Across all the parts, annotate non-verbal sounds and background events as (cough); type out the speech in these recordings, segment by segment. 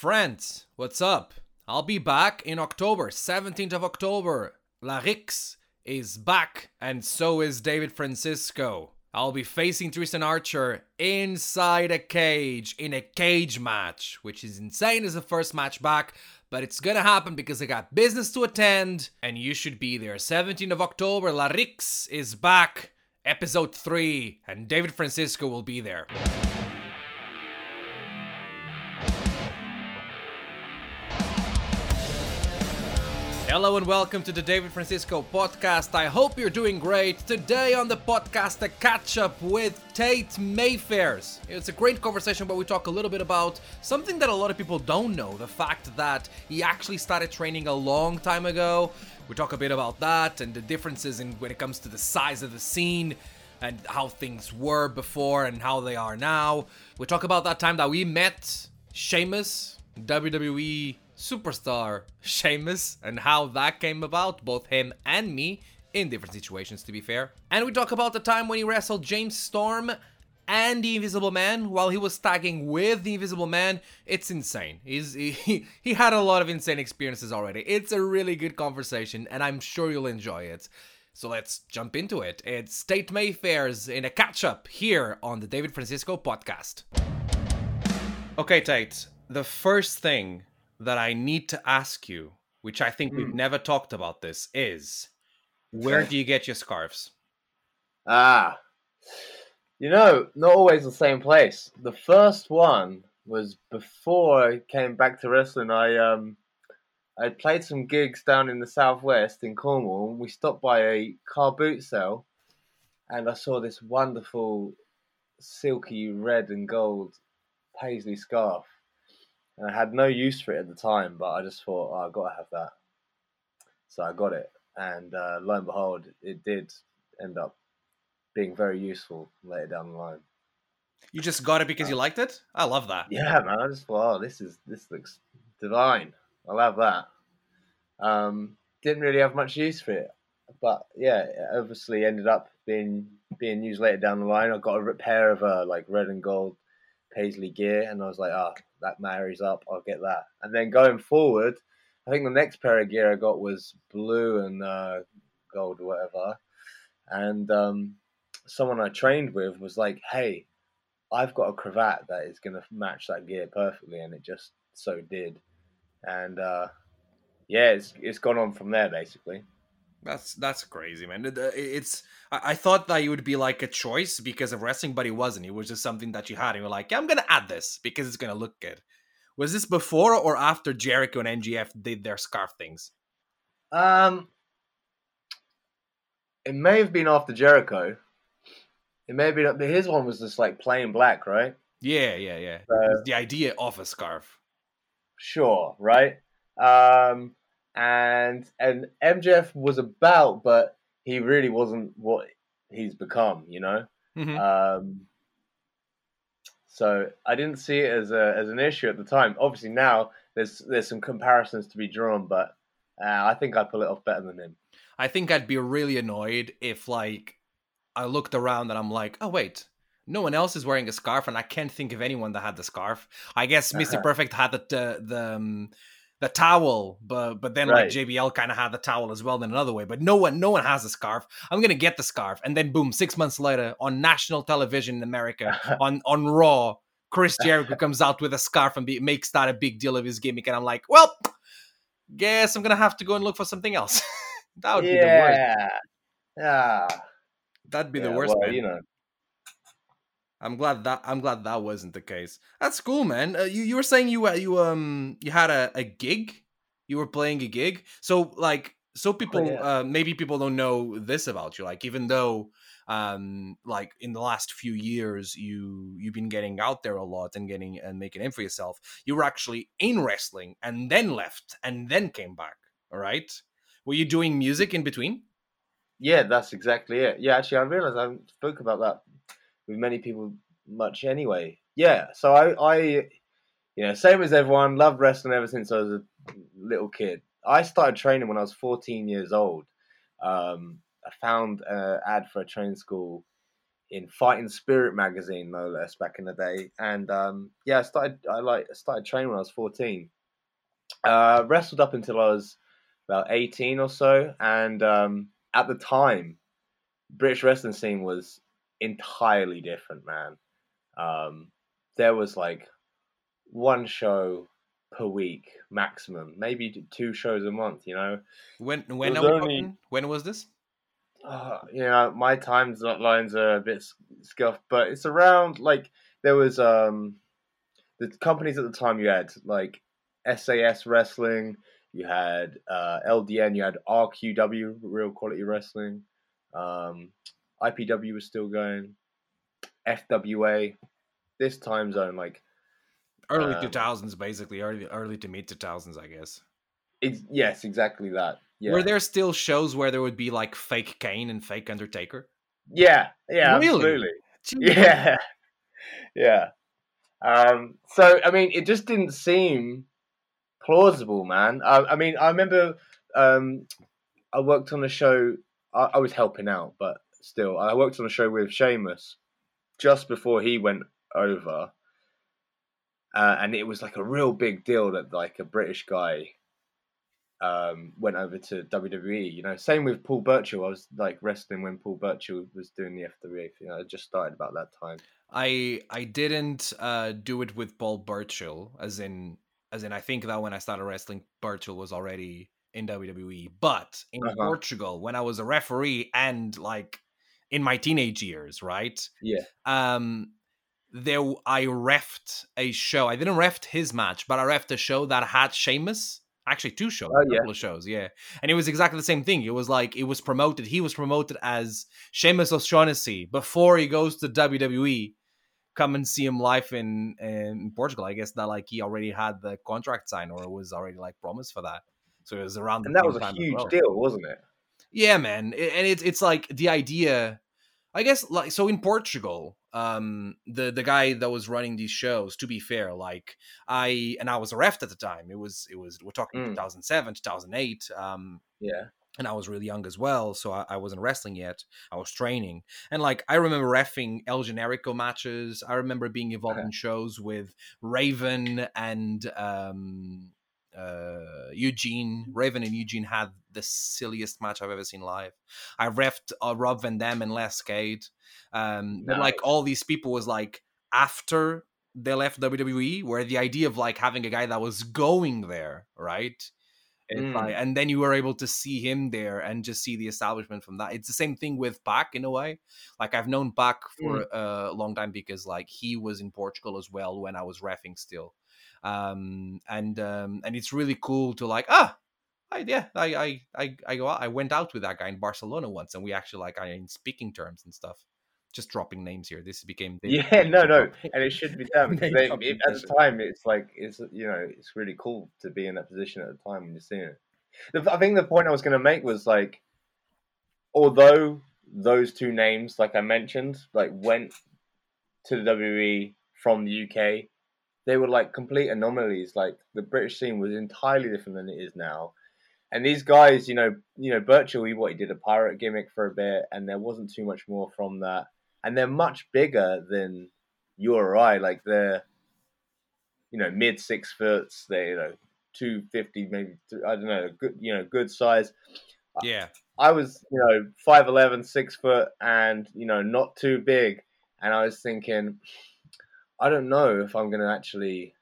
Friends, what's up? I'll be back in October, 17th of October. Larix is back, and so is David Francisco. I'll be facing Tristan Archer inside a cage in a cage match, which is insane as the first match back, but it's gonna happen because I got business to attend, and you should be there. 17th of October, Larix is back, episode 3, and David Francisco will be there. Hello and welcome to the David Francisco podcast. I hope you're doing great. Today on the podcast, a catch up with Tate Mayfairs. It's a great conversation, but we talk a little bit about something that a lot of people don't know the fact that he actually started training a long time ago. We talk a bit about that and the differences in when it comes to the size of the scene and how things were before and how they are now. We talk about that time that we met Sheamus, WWE superstar Sheamus and how that came about, both him and me, in different situations to be fair. And we talk about the time when he wrestled James Storm and the Invisible Man while he was tagging with the Invisible Man. It's insane. He's (laughs) he, he had a lot of insane experiences already. It's a really good conversation and I'm sure you'll enjoy it. So let's jump into it. It's Tate Mayfairs in a catch up here on the David Francisco podcast. Okay, Tate, the first thing that I need to ask you, which I think mm. we've hmm. never talked about this, is where do you get your scarves? Ah, you know, not always the same place. The first one was before I came back to wrestling. I um, I played some gigs down in the southwest in Cornwall. And we stopped by a car boot sale, and I saw this wonderful, silky red and gold paisley scarf and I had no use for it at the time, but I just thought, oh, I've got to have that. So I got it, and uh, lo and behold, it did end up being very useful later down the line. You just got it because uh, you liked it. I love that. Yeah, man. I just thought, oh, this is this looks divine. I love that. Um, didn't really have much use for it, but yeah, it obviously ended up being being used later down the line. I got a pair of uh, like red and gold paisley gear, and I was like, ah, oh, that marries up. I'll get that. And then going forward, I think the next pair of gear I got was blue and uh, gold or whatever. And um, someone I trained with was like, hey, I've got a cravat that is going to match that gear perfectly. And it just so did. And uh, yeah, it's, it's gone on from there basically. That's that's crazy, man. It's I, thought that you would be like a choice because of wrestling, but it wasn't. It was just something that you had, and you're like, yeah, I'm gonna add this because it's gonna look good. Was this before or after Jericho and MJF did their scarf things? Um, it may have been after Jericho. It may have been, his one was just like plain black, right? Yeah, yeah, yeah. Uh, the idea of a scarf. Sure, right? Um, and and MJF was about, but he really wasn't what he's become, you know. Mm-hmm. Um, so I didn't see it as a as an issue at the time. Obviously now there's there's some comparisons to be drawn, but uh, I think I pull it off better than him. I think I'd be really annoyed if like I looked around and I'm like, oh wait, no one else is wearing a scarf, and I can't think of anyone that had the scarf. I guess Mister Perfect had the the, the um, the towel, but but then right. like JBL kind of had the towel as well in another way. But no one no one has a scarf. I'm gonna get the scarf, and then boom, six months later on national television in America (laughs) on on Raw, Chris Jericho comes out with a scarf and be, makes that a big deal of his gimmick, and I'm like, well, guess I'm gonna have to go and look for something else. (laughs) that would yeah. be the worst. Yeah, ah. that'd be yeah, the worst, well, man. You know, I'm glad that I'm glad that wasn't the case. That's cool, man. Uh, you you were saying you uh, you um you had a, a gig, you were playing a gig. So like so oh, people oh, yeah. uh, maybe people don't know this about you. Like even though um like in the last few years you you've been getting out there a lot and getting and making name for yourself, you were actually in wrestling and then left and then came back. All right. Were you doing music in between? Yeah, that's exactly it. Yeah, actually, I realized I spoke about that with many people much anyway. Yeah, so I, I, you know, same as everyone, loved wrestling ever since I was a little kid. I started training when I was 14 years old. Um, I found an ad for a training school in Fighting Spirit magazine, no less, back in the day. And um, yeah, I started I like started training when I was fourteen. Uh, wrestled up until I was about eighteen or so, and um, at the time, British wrestling scene was entirely different, man. Um, there was like one show per week maximum, maybe two shows a month. You know. When when was only- when was this? uh, you know, my time lines are a bit scuffed, but it's around like there was um the companies at the time you had like SAS Wrestling, you had uh, LDN, you had RQW, Real Quality Wrestling, um, IPW was still going, FWA, this time zone like Early Um, two thousands, basically early early to mid two thousands, I guess. it's yes, exactly that. Yeah, Were there still shows where there would be like fake Kane and fake Undertaker? yeah, yeah, Really? absolutely. Yeah, (laughs) yeah. Um, so I mean, it just didn't seem plausible, man. I, I mean, I remember um, I worked on a show. I, I was helping out, but still, I worked on a show with Sheamus just before he went over, uh, and it was like a real big deal that like a British guy um, went over to WWE. You know, same with Paul Burchill. I was like wrestling when Paul Burchill was doing the FWA know, I just started about that time. I I didn't uh, do it with Paul Burchill, as in as in I think that when I started wrestling, Burchill was already in WWE. But in Uh-huh. Portugal, when I was a referee and like in my teenage years, right? Yeah. Um, there I refed a show. I didn't ref his match, but I refed a show that had Sheamus. Actually, two shows, Oh, a yeah. couple of shows, yeah. And it was exactly the same thing. It was like it was promoted. He was promoted as Sheamus O'Shaughnessy before he goes to WWE. Come and see him live in in Portugal. I guess that like he already had the contract signed or was already like promised for that. So it was around, the And that was a huge well. deal, wasn't it? Yeah, man, and it's it's like the idea. I guess like so in Portugal, um, the the guy that was running these shows. To be fair, like I and I was a ref at the time. It was it was we're talking Mm. 2007, 2008. Um, Yeah. and I was really young as well, so I, I wasn't wrestling yet. I was training, and like I remember refing El Generico matches. I remember being involved Uh-huh. in shows with Raven and um, uh, Eugene. Raven and Eugene had the silliest match I've ever seen live. I refed uh, Rob Van Dam and Les Cade, um, but like all these people was like after they left WWE, where the idea of like having a guy that was going there, right? Mm. like, and then you were able to see him there and just see the establishment from that. It's the same thing with Bach in a way. Like I've known Bach for a long time because like he was in Portugal as well when I was refing still, um, and um, and it's really cool to like ah. I, yeah, I, I, I, I go out. I went out with that guy in Barcelona once, and we actually like are in speaking terms and stuff. Just dropping names here. This became Yeah, (laughs) no, no, (laughs) and it should be done. they- it- at the time, it's like it's you know it's really cool to be in that position at the time when you're seeing it. The, I think the point I was going to make was like, although those two names, like I mentioned, like went to the WWE from the UK, they were like complete anomalies. Like the British scene was entirely different than it is now. And these guys, you know, you know, Burchill, he what he did a pirate gimmick for a bit, and there wasn't too much more from that. And they're much bigger than you or I. Like they're, you know, mid six foots. They, you know, two fifty, maybe I don't know, good, you know, good size. yeah. I was, you know, 5'11", 6 foot, and you know, not too big. And I was thinking, I don't know if I'm going to actually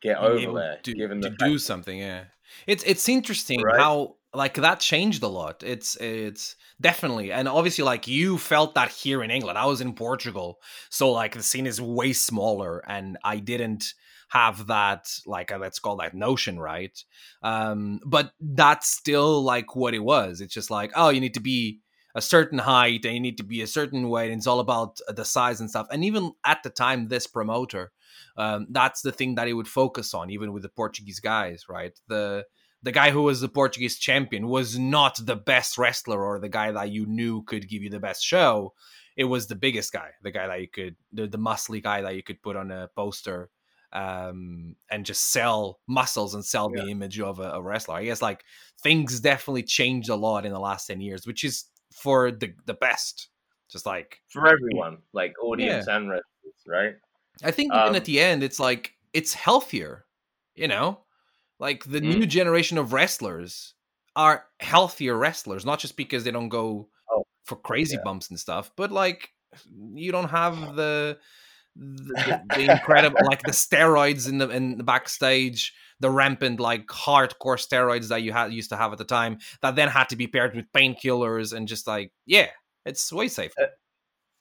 get be over there, to, given to do something yeah. It's it's interesting Right. how like that changed a lot. It's it's definitely and obviously like you felt that here in england. I was in portugal so like the scene is way smaller and i didn't have that like uh, let's call that notion right? Um but that's still like what it was. It's just like oh you need to be a certain height and you need to be a certain weight and it's all about uh, the size and stuff and even at the time this promoter um, that's the thing that he would focus on, even with the Portuguese guys, right? The the guy who was the Portuguese champion was not the best wrestler or the guy that you knew could give you the best show. It was the biggest guy, the guy that you could, the, the muscly guy that you could put on a poster um, and just sell muscles and sell the image of a, a wrestler. I guess like things definitely changed a lot in the last 10 years, which is for the, the best. Just like for everyone, like audience and wrestlers, right? I think even Um, at the end, it's like it's healthier, you know, like the Mm. new generation of wrestlers are healthier wrestlers, not just because they don't go Oh, for crazy yeah. bumps and stuff, but like you don't have (laughs) the the, the, the incredible like the steroids in the in the backstage, the rampant like hardcore steroids that you had used to have at the time that then had to be paired with painkillers and just like yeah, it's way safer.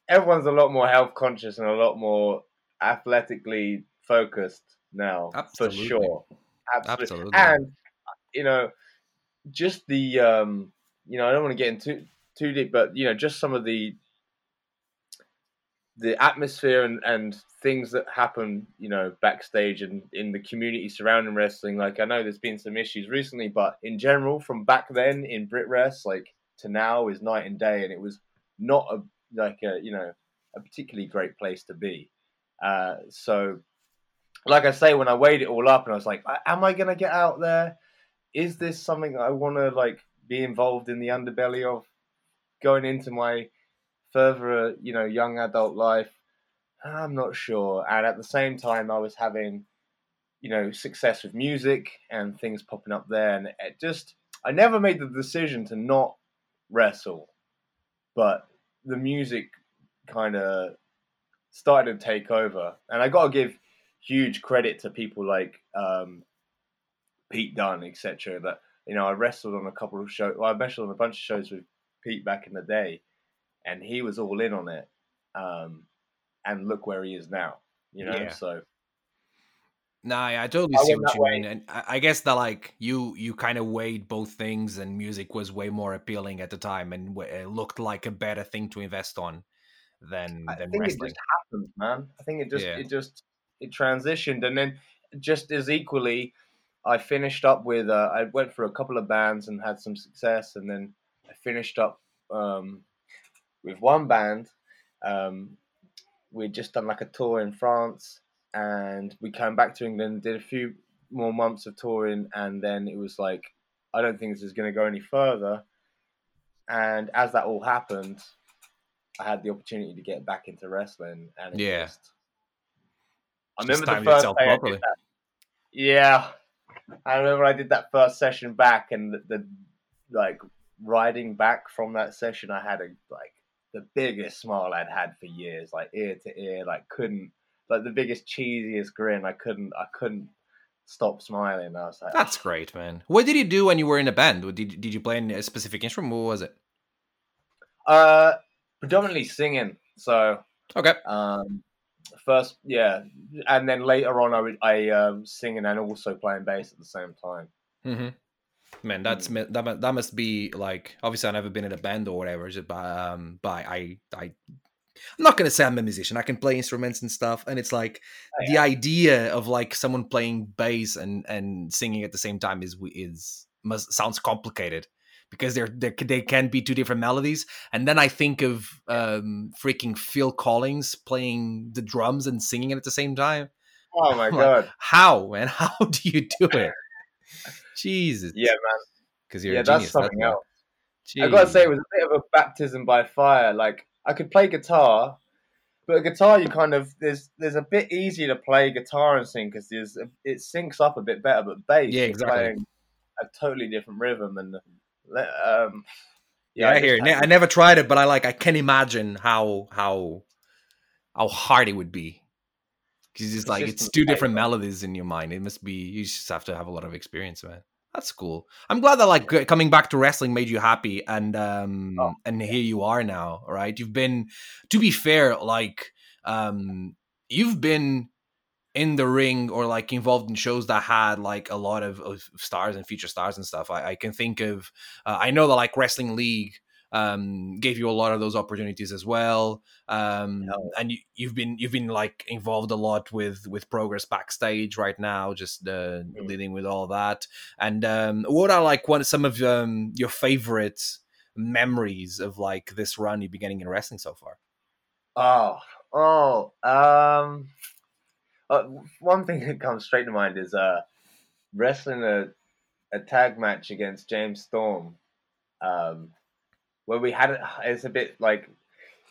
Everyone's a lot more health conscious and a lot more athletically focused now, Absolutely. for sure. Absolutely. Absolutely. And you know, just the um, you know, I don't want to get into too deep, but you know, just some of the the atmosphere and, and things that happen, you know, backstage and in the community surrounding wrestling. Like I know there's been some issues recently, but in general, from back then in Brit Wres, like to now is night and day, and it was not a like a you know a particularly great place to be. Uh, so, like I say, when I weighed it all up, and I was like, "Am I gonna get out there? Is this something I want to like be involved in the underbelly of going into my further, you know, young adult life?" I'm not sure. And at the same time, I was having, you know, success with music and things popping up there, and it just I never made the decision to not wrestle, but the music kind of started to take over, and I got to give huge credit to people like um, Pete Dunne, etc. That you know, I wrestled on a couple of shows. Well, I wrestled on a bunch of shows with Pete back in the day, and he was all in on it. Um, and look where he is now. You know, Yeah. so Nah, yeah, I totally I see what you way. mean, and I guess that like you you kind of weighed both things, and music was way more appealing at the time, and w- it looked like a better thing to invest on than I than think it just happened, man. I think it just Yeah. it just it transitioned, and then just as equally, I finished up with uh, I went for a couple of bands and had some success, and then I finished up um, with one band. Um, we'd just done like a tour in France, and we came back to England, did a few more months of touring, and then it was like, I don't think this is going to go any further. And as that all happened, I had the opportunity to get back into wrestling, and it Yeah. just, I Just remember the first day I did that. Yeah, I remember I did that first session back, and the, the like riding back from that session, I had a like the biggest smile I'd had for years, like ear to ear, like couldn't like the biggest cheesiest grin. I couldn't I couldn't stop smiling. I was like, That's great, man. What did you do when you were in a band? Did did you play a specific instrument? What was it? uh, predominantly singing. So Okay, um, first, yeah, and then later on, I would I um singing and also playing bass at the same time. hmm man, that's mi- that that must be like. Obviously, I've never been in a band or whatever, just but um, but I I. I'm not gonna say I'm a musician. I can play instruments and stuff, and it's like Oh, the idea of like someone playing bass and and singing at the same time is is must sounds complicated because they're, they're they can be two different melodies and then i think of um freaking phil collins playing the drums and singing it at the same time Oh my (laughs) I'm like, god! how man (laughs) how do you do it jesus Yeah, man. because you're Yeah, a that's something why. else. I gotta say, it was a bit of a baptism by fire. Like I could play guitar, but a guitar you kind of there's there's a bit easier to play guitar and sing because there's it syncs up a bit better. But bass, Yeah, exactly. playing a totally different rhythm and um. yeah, I hear it. I never tried it, but I like I can imagine how how how hard it would be. Because it's like it's two different melodies in your mind. It must be you just have to have a lot of experience, man. That's cool. I'm glad that like coming back to wrestling made you happy, and um Oh, and here you are now. Right? You've been, to be fair, like um you've been in the ring or like involved in shows that had like a lot of, of stars and future stars and stuff. I, I can think of, uh, I know that like Wrestling League um gave you a lot of those opportunities as well um and you, you've been you've been like involved a lot with with progress backstage right now just uh Mm. dealing with all that and um what are like one some of um your favorite memories of like this run you've been getting in wrestling so far Oh, oh, um, uh, one thing that comes straight to mind is uh, wrestling a, a tag match against James Storm, um, where we had it. It's a bit like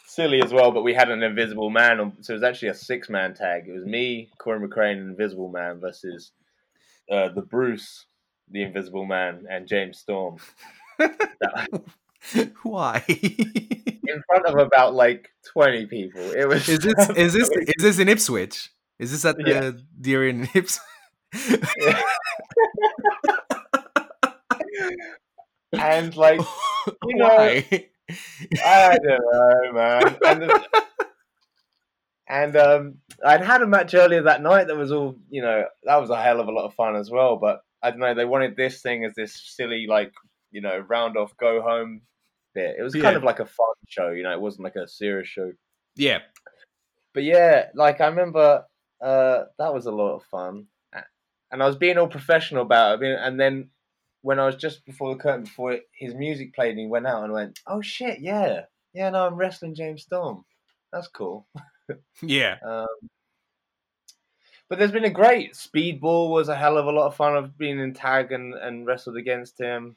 silly as well. But we had an Invisible Man, on, so it was actually a six man tag. It was me, Corey McCrane, and Invisible Man versus uh, the Bruce, the Invisible Man, and James Storm. (laughs) Why? (laughs) in front of about like twenty people. It was. Is this (laughs) is this is this in Ipswich? Is this at the Yeah. Deer in Ipswich? and like (laughs) You know- Why? I don't know, man. And, the- and um, I'd had a match earlier that night that was all, you know, that was a hell of a lot of fun as well. But I don't know, they wanted this thing as this silly, like, you know, round off, go home bit. It was Yeah. kind of like a fun show, you know, it wasn't like a serious show. Yeah. But yeah, like I remember uh, that was a lot of fun, and I was being all professional about it. And then when I was just before the curtain, before it, his music played, and he went out and went, "Oh shit, yeah, yeah, no, I'm wrestling James Storm. That's cool." (laughs) Yeah. Um, but there's been a great Speedball was a hell of a lot of fun. I've been in tag and, and wrestled against him.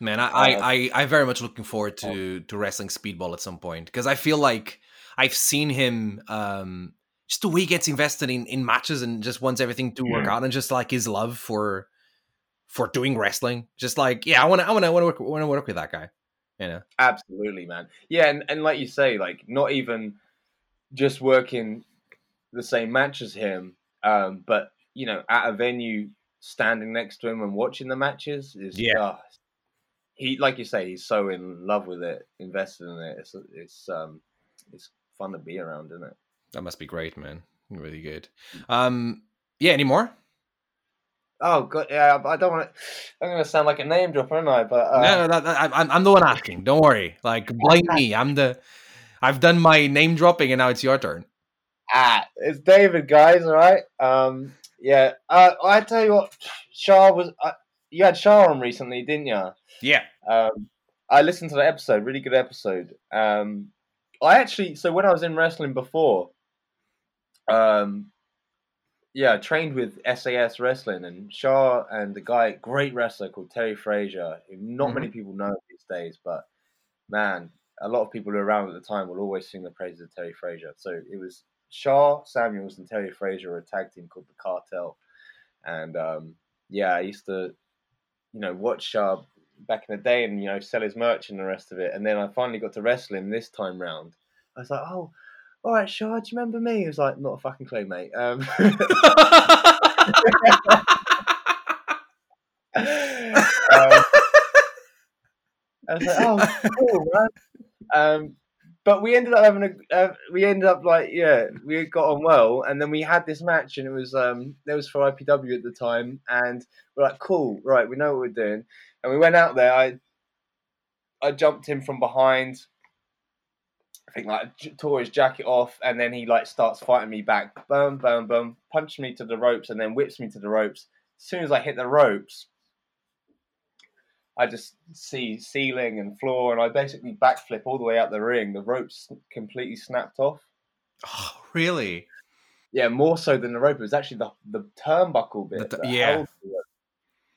Man, I, I, Uh, I, I very much looking forward to, to wrestling speedball at some point because I feel like I've seen him um, just the way he gets invested in, in matches and just wants everything to work Mhm. out and just like his love for for doing wrestling. Just like yeah, I want to I want to want to work want to work with that guy. You know, Absolutely, man. Yeah, and, and like you say, like not even just working the same match as him, um, but you know, at a venue, standing next to him and watching the matches is Yeah. uh, he like you say, he's so in love with it, invested in it. It's it's um it's fun to be around, isn't it? that must be great, man. Really good. Um, yeah. Any more? Oh god, yeah. I don't want to. I'm gonna sound like a name dropper, aren't I? But uh, no, that, that, I'm, I'm the one asking. Don't worry. Like blame me. I'm the. I've done my name dropping, and now it's your turn. Ah, it's David, guys. All right. Um, yeah. Uh, I tell you what, Sha was. Uh, you had Sha on recently, didn't you? Yeah. Um, I listened to the episode. Really good episode. Um, I actually. So when I was in wrestling before, um, yeah, trained with SAS Wrestling and Sha and the guy, great wrestler called Terry Frazier, who not many people know these days, but man, a lot of people who were around at the time will always sing the praises of Terry Frazier. So it was Sha Samuels and Terry Frazier were a tag team called the Cartel, and um, yeah, I used to, you know, watch Sha back in the day and you know sell his merch and the rest of it. And then I finally got to wrestle him this time round. I was like, oh, all right, Sha, do you remember me? He was like, not a fucking clue, mate. Um, um, (laughs) I was like, oh, cool, man. Um, but we ended up having a, uh, we ended up like, yeah, we got on well, and then we had this match, and it was, um, it was for IPW at the time, and we're like, cool, right, we know what we're doing, and we went out there. I, I jumped him from behind. I think like tore his jacket off, and then he like starts fighting me back. Boom, boom, boom. punches me to the ropes, and then whips me to the ropes. As soon as I hit the ropes, I just see ceiling and floor, and I basically backflip all the way out the ring. The ropes completely snapped off. oh, really? Yeah, more so than the rope. It was actually the the turnbuckle bit. The yeah. held the rope.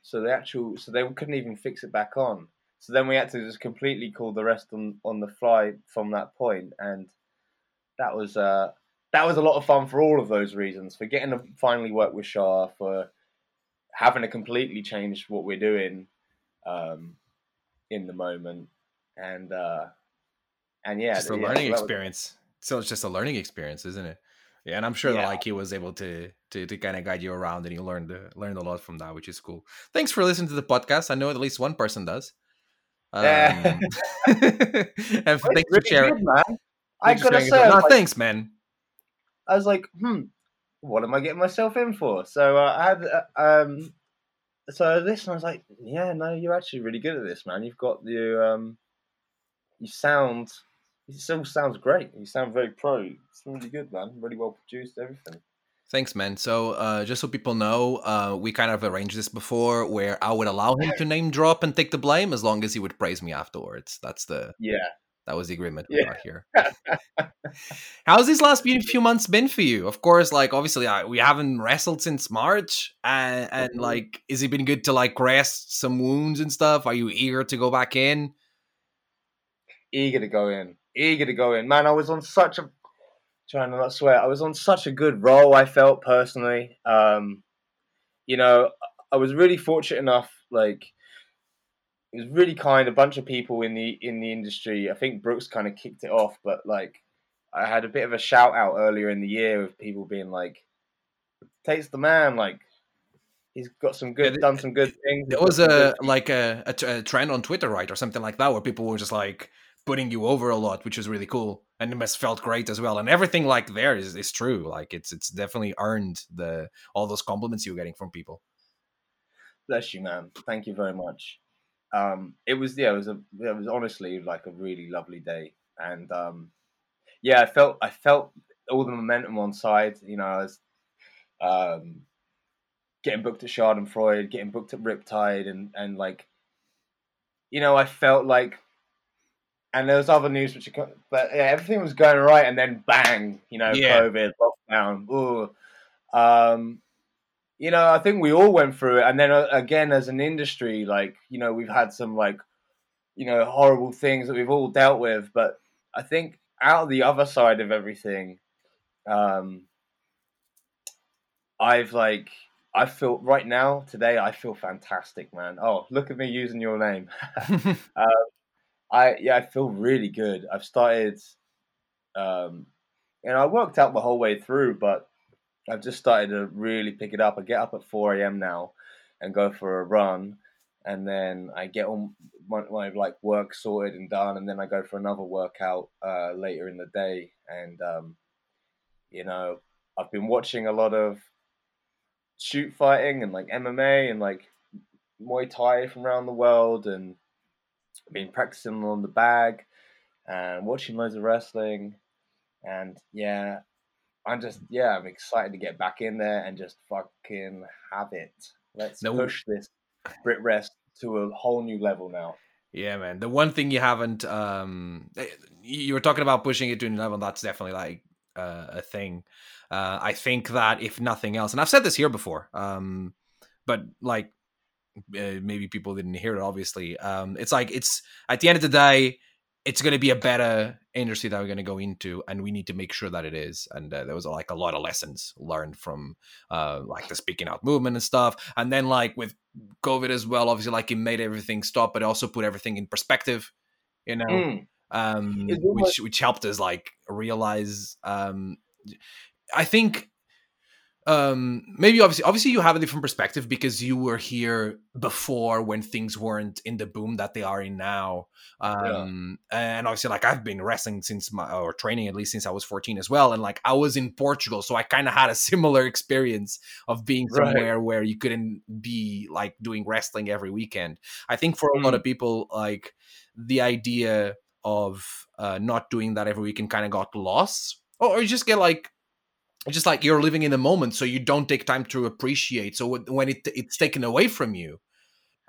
So the actual, so they couldn't even fix it back on. So then we had to just completely call the rest on on the fly from that point, and that was uh that was a lot of fun for all of those reasons. For getting to finally work with Sha, for having to completely change what we're doing um, in the moment, and uh, and yeah, just a yeah, learning so that was- experience. So it's just a learning experience, isn't it? Yeah, and I'm sure that like he was able to to, to kind of guide you around, and you learned uh, learned a lot from that, which is cool. Thanks for listening to the podcast. I know at least one person does. Um, Yeah. (laughs) and thanks for sharing. good, man. I thanks for gotta say. I no, like- thanks, man. I was like, hmm, what am I getting myself in for? So uh, I had, uh, um, so I listened. I was like, yeah, no, you're actually really good at this, man. You've got the, um, you sound, it still sounds great. You sound very pro. It's really good, man. Really well produced, everything. Thanks, man. So, uh, just so people know, uh, we kind of arranged this before, where I would allow him to (laughs) name drop and take the blame as long as he would praise me afterwards. That's the Yeah. that was the agreement we Yeah. got here. (laughs) How's these last few months been for you? Of course, like obviously, I, we haven't wrestled since March, and, and Mhm. like, is it been good to like rest some wounds and stuff? Are you eager to go back in? Eager to go in. eager to go in. Man, I was on such a trying to not swear. I was on such a good roll. I felt personally. Um, you know, I was really fortunate enough. Like, it was really kind. A bunch of people in the in the industry. I think Brooks kind of kicked it off, but like, I had a bit of a shout out earlier in the year of people being like, "Tate's the man." Like, he's got some good, yeah, done some good things. There was a like a, a, a trend on Twitter, right, or something like that, where people were just like putting you over a lot, which is really cool, and it must felt great as well. And everything like there is is true. Like it's it's definitely earned the all those compliments you're getting from people. Bless you, man. Thank you very much. Um, it was yeah, it was a it was honestly like a really lovely day, and um, yeah, I felt I felt all the momentum on side. You know, I was um, getting booked at Schadenfreude, getting booked at Riptide, and and like, you know, I felt like and there was other news which, but yeah, everything was going right, and then bang, you know, yeah. COVID, lockdown. Ooh. Um, you know, I think we all went through it, and then uh, again, as an industry, like you know, we've had some like, you know, horrible things that we've all dealt with. But I think out of the other side of everything, um, I've like I feel right now today I feel fantastic, man. Oh, look at me using your name. uh, (laughs) (laughs) I yeah, I feel really good. I've started, um, and I worked out the whole way through, but I've just started to really pick it up. I get up at four a.m. now and go for a run, and then I get all my, my, like work sorted and done, and then I go for another workout uh, later in the day. And um, you know, I've been watching a lot of shoot fighting and like MMA and like Muay Thai from around the world, and been practicing on the bag and watching loads of wrestling. And yeah, I'm just yeah, I'm excited to get back in there and just fucking have it. Let's no. push this Brit Wres to a whole new level now. Yeah, man. The one thing you haven't, um, eh, you were talking about pushing it to a new level. That's definitely like uh, a thing. Uh, I think that if nothing else, and I've said this here before, um, but like uh, maybe people didn't hear it obviously um, it's like it's at the end of the day it's going to be a better industry that we're going to go into and we need to make sure that it is and uh, there was like a lot of lessons learned from uh, like the speaking out movement and stuff and then like with covid as well obviously like it made everything stop but it also put everything in perspective you know mm. um, which which helped us like realize um, i think um maybe obviously obviously you have a different perspective because you were here before when things weren't in the boom that they are in now um yeah. and obviously like i've been wrestling since my or training at least since i was 14 as well and like i was in portugal so i kind of had a (laughs) similar experience of being somewhere right. where you couldn't be like doing wrestling every weekend i think for a lot of mm. people like the idea of uh not doing that every weekend kind of got lost or, or you just get like just like you're living in the moment so you don't take time to appreciate. So when it, it's taken away from you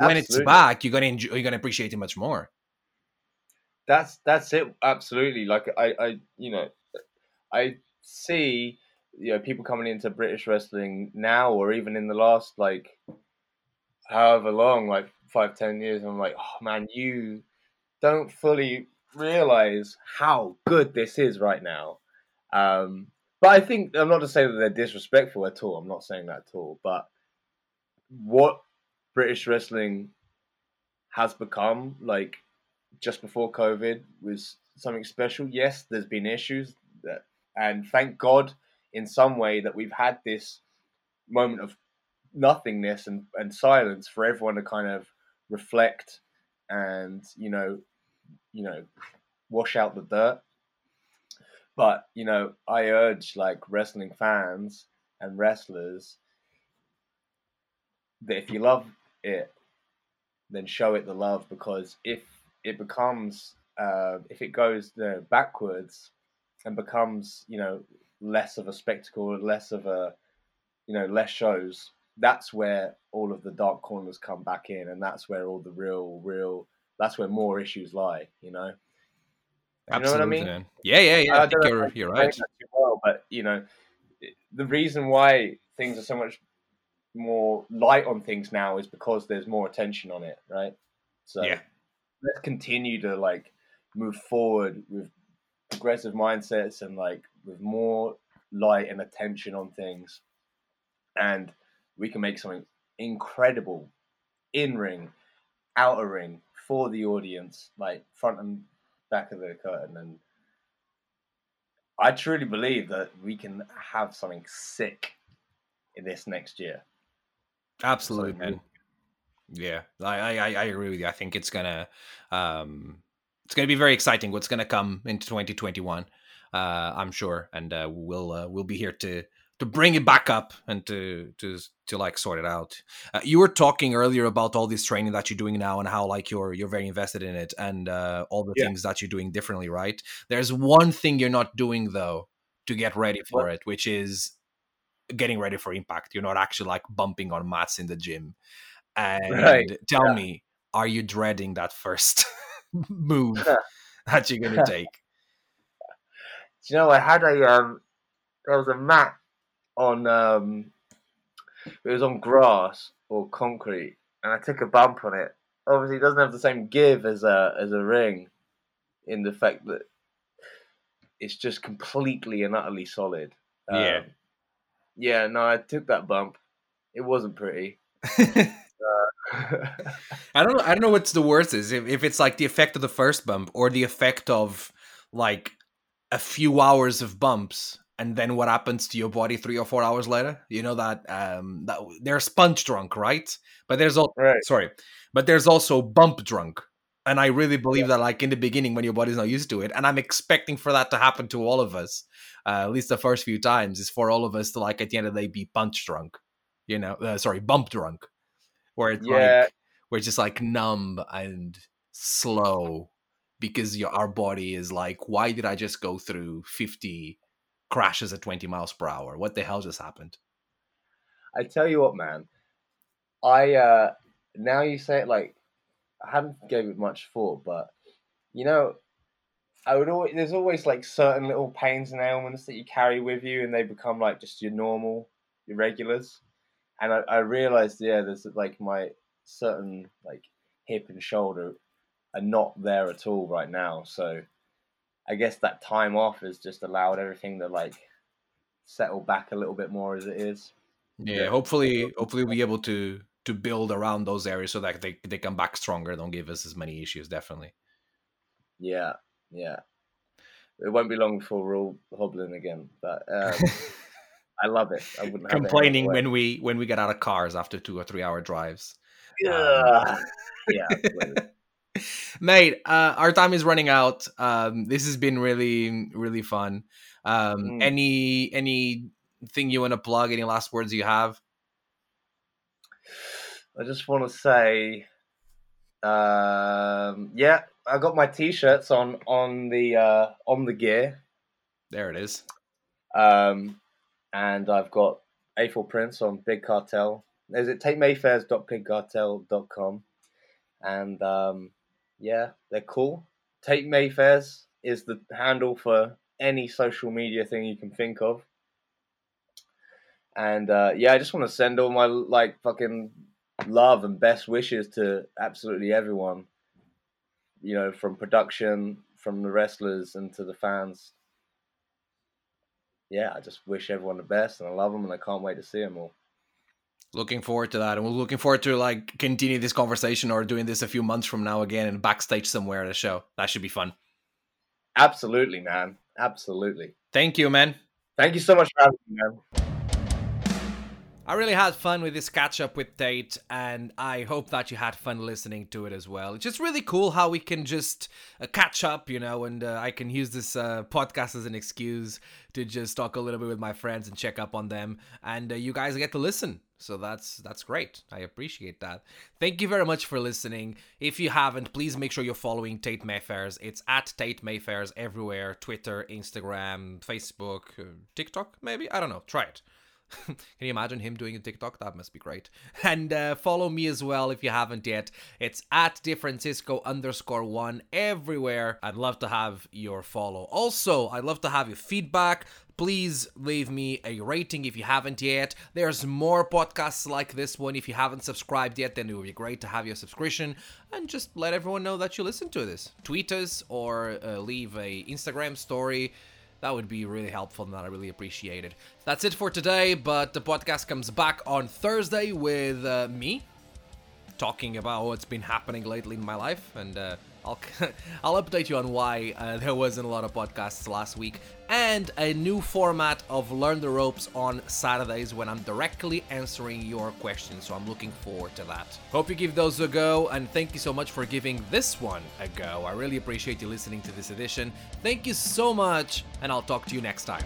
Absolutely. when it's back you're gonna enjoy, you're gonna appreciate it much more. That's that's it absolutely like i i you know i see you know people coming into british wrestling now or even in the last like however long like five ten years i'm like oh man you don't fully realize how good this is right now. Um but I think I'm not to say that they're disrespectful at all. I'm not saying that at all. But what British wrestling has become, like just before COVID, was something special. Yes, there's been issues that, and thank God, in some way, that we've had this moment of nothingness and, and silence for everyone to kind of reflect and you know, you know, wash out the dirt. But you know, I urge like wrestling fans and wrestlers that if you love it, then show it the love because if it becomes uh, if it goes you know, backwards and becomes you know less of a spectacle, less of a you know less shows, that's where all of the dark corners come back in, and that's where all the real, real, that's where more issues lie. You know. Absolutely, you know what I mean? Yeah, yeah, yeah. I, I think you're, you're right. Well, but you know, the reason why things are so much more light on things now is because there's more attention on it, right? So yeah. let's continue to like move forward with progressive mindsets and like with more light and attention on things, and we can make something incredible in ring, outer ring for the audience, like front and back of the curtain, and I truly believe that we can have something sick in this next year. Absolutely, man. Yeah, I, I I agree with you. I think it's gonna um it's gonna be very exciting. What's gonna come into 2021? Uh, I'm sure, and uh, we'll uh, we'll be here to to bring it back up and to to to like sort it out. Uh, you were talking earlier about all this training that you're doing now and how like you're you're very invested in it and uh, all the yeah. things that you're doing differently, right? There's one thing you're not doing though to get ready for it, which is getting ready for impact. You're not actually like bumping on mats in the gym. And right. tell yeah. me, are you dreading that first (laughs) move (laughs) that you're gonna take? Do you know I had a um there was a mat on um it was on grass or concrete and I took a bump on it. Obviously it doesn't have the same give as a as a ring in the fact that it's just completely and utterly solid. Yeah. Um, yeah, no, I took that bump. It wasn't pretty. (laughs) I don't know. I don't know what's the worst is if, if it's like the effect of the first bump or the effect of like a few hours of bumps and then what happens to your body three or four hours later. You know that um that they're sponge drunk, right? But there's also right. sorry, but there's also bump drunk. And I really believe yeah. that, like in the beginning, when your body's not used to it, and I'm expecting for that to happen to all of us, uh, at least the first few times, is for all of us to like at the end of the day be punch drunk, you know, uh, sorry, bump drunk, where it's yeah. like we're just like numb and slow because your, our body is like, why did I just go through 50 crashes at 20 miles per hour? What the hell just happened? I tell you what, man. I uh now you say it like I hadn't gave it much thought, but you know, I would always there's always like certain little pains and ailments that you carry with you, and they become like just your normal, your regulars. And I, I realized, yeah, there's like my certain like hip and shoulder are not there at all right now. So I guess that time off has just allowed everything to like settle back a little bit more as it is. Yeah, yeah. hopefully, hopefully we'll be able to to build around those areas so that they they come back stronger. Don't give us as many issues. Definitely. Yeah, yeah. It won't be long before we're all hobbling again, but um, (laughs) I love it. I wouldn't complaining when we when we get out of cars after two or three hour drives. Yeah, um, yeah. (laughs) Mate, uh, our time is running out. Um, this has been really, really fun. Um, mm. Any anything you want to plug? Any last words you have? I just want to say, um, yeah, I got my t-shirts on on the uh, on the gear. There it is. Um, and I've got A4 prints on Big Cartel. Is it tatemayfairs.bigcartel.com? And um, yeah, they're cool. Tate Mayfairs is the handle for any social media thing you can think of. And uh, yeah, I just want to send all my like fucking love and best wishes to absolutely everyone. You know, from production, from the wrestlers, and to the fans. Yeah, I just wish everyone the best, and I love them, and I can't wait to see them all looking forward to that and we're looking forward to like continue this conversation or doing this a few months from now again and backstage somewhere at a show. That should be fun. Absolutely man. Absolutely. Thank you man. Thank you so much for having me man. I really had fun with this catch up with Tate, and I hope that you had fun listening to it as well. It's just really cool how we can just uh, catch up, you know, and uh, I can use this uh, podcast as an excuse to just talk a little bit with my friends and check up on them, and uh, you guys get to listen. So that's that's great. I appreciate that. Thank you very much for listening. If you haven't, please make sure you're following Tate Mayfairs. It's at Tate Mayfairs everywhere: Twitter, Instagram, Facebook, uh, TikTok. Maybe I don't know. Try it. Can you imagine him doing a TikTok? That must be great. And uh, follow me as well if you haven't yet. It's at DeFrancisco underscore one everywhere. I'd love to have your follow. Also, I'd love to have your feedback please leave me a rating if you haven't yet. There's more podcasts like this one. If you haven't subscribed yet, then it would be great to have your subscription and just let everyone know that you listen to this. Tweet us or uh, leave a Instagram story. That would be really helpful and that I really appreciate it. That's it for today, but the podcast comes back on Thursday with uh, me talking about what's been happening lately in my life and uh, I'll (laughs) I'll update you on why uh, there wasn't a lot of podcasts last week, and a new format of Learn the Ropes on Saturdays when I'm directly answering your questions. So I'm looking forward to that. Hope you give those a go, and thank you so much for giving this one a go. I really appreciate you listening to this edition. Thank you so much, and I'll talk to you next time.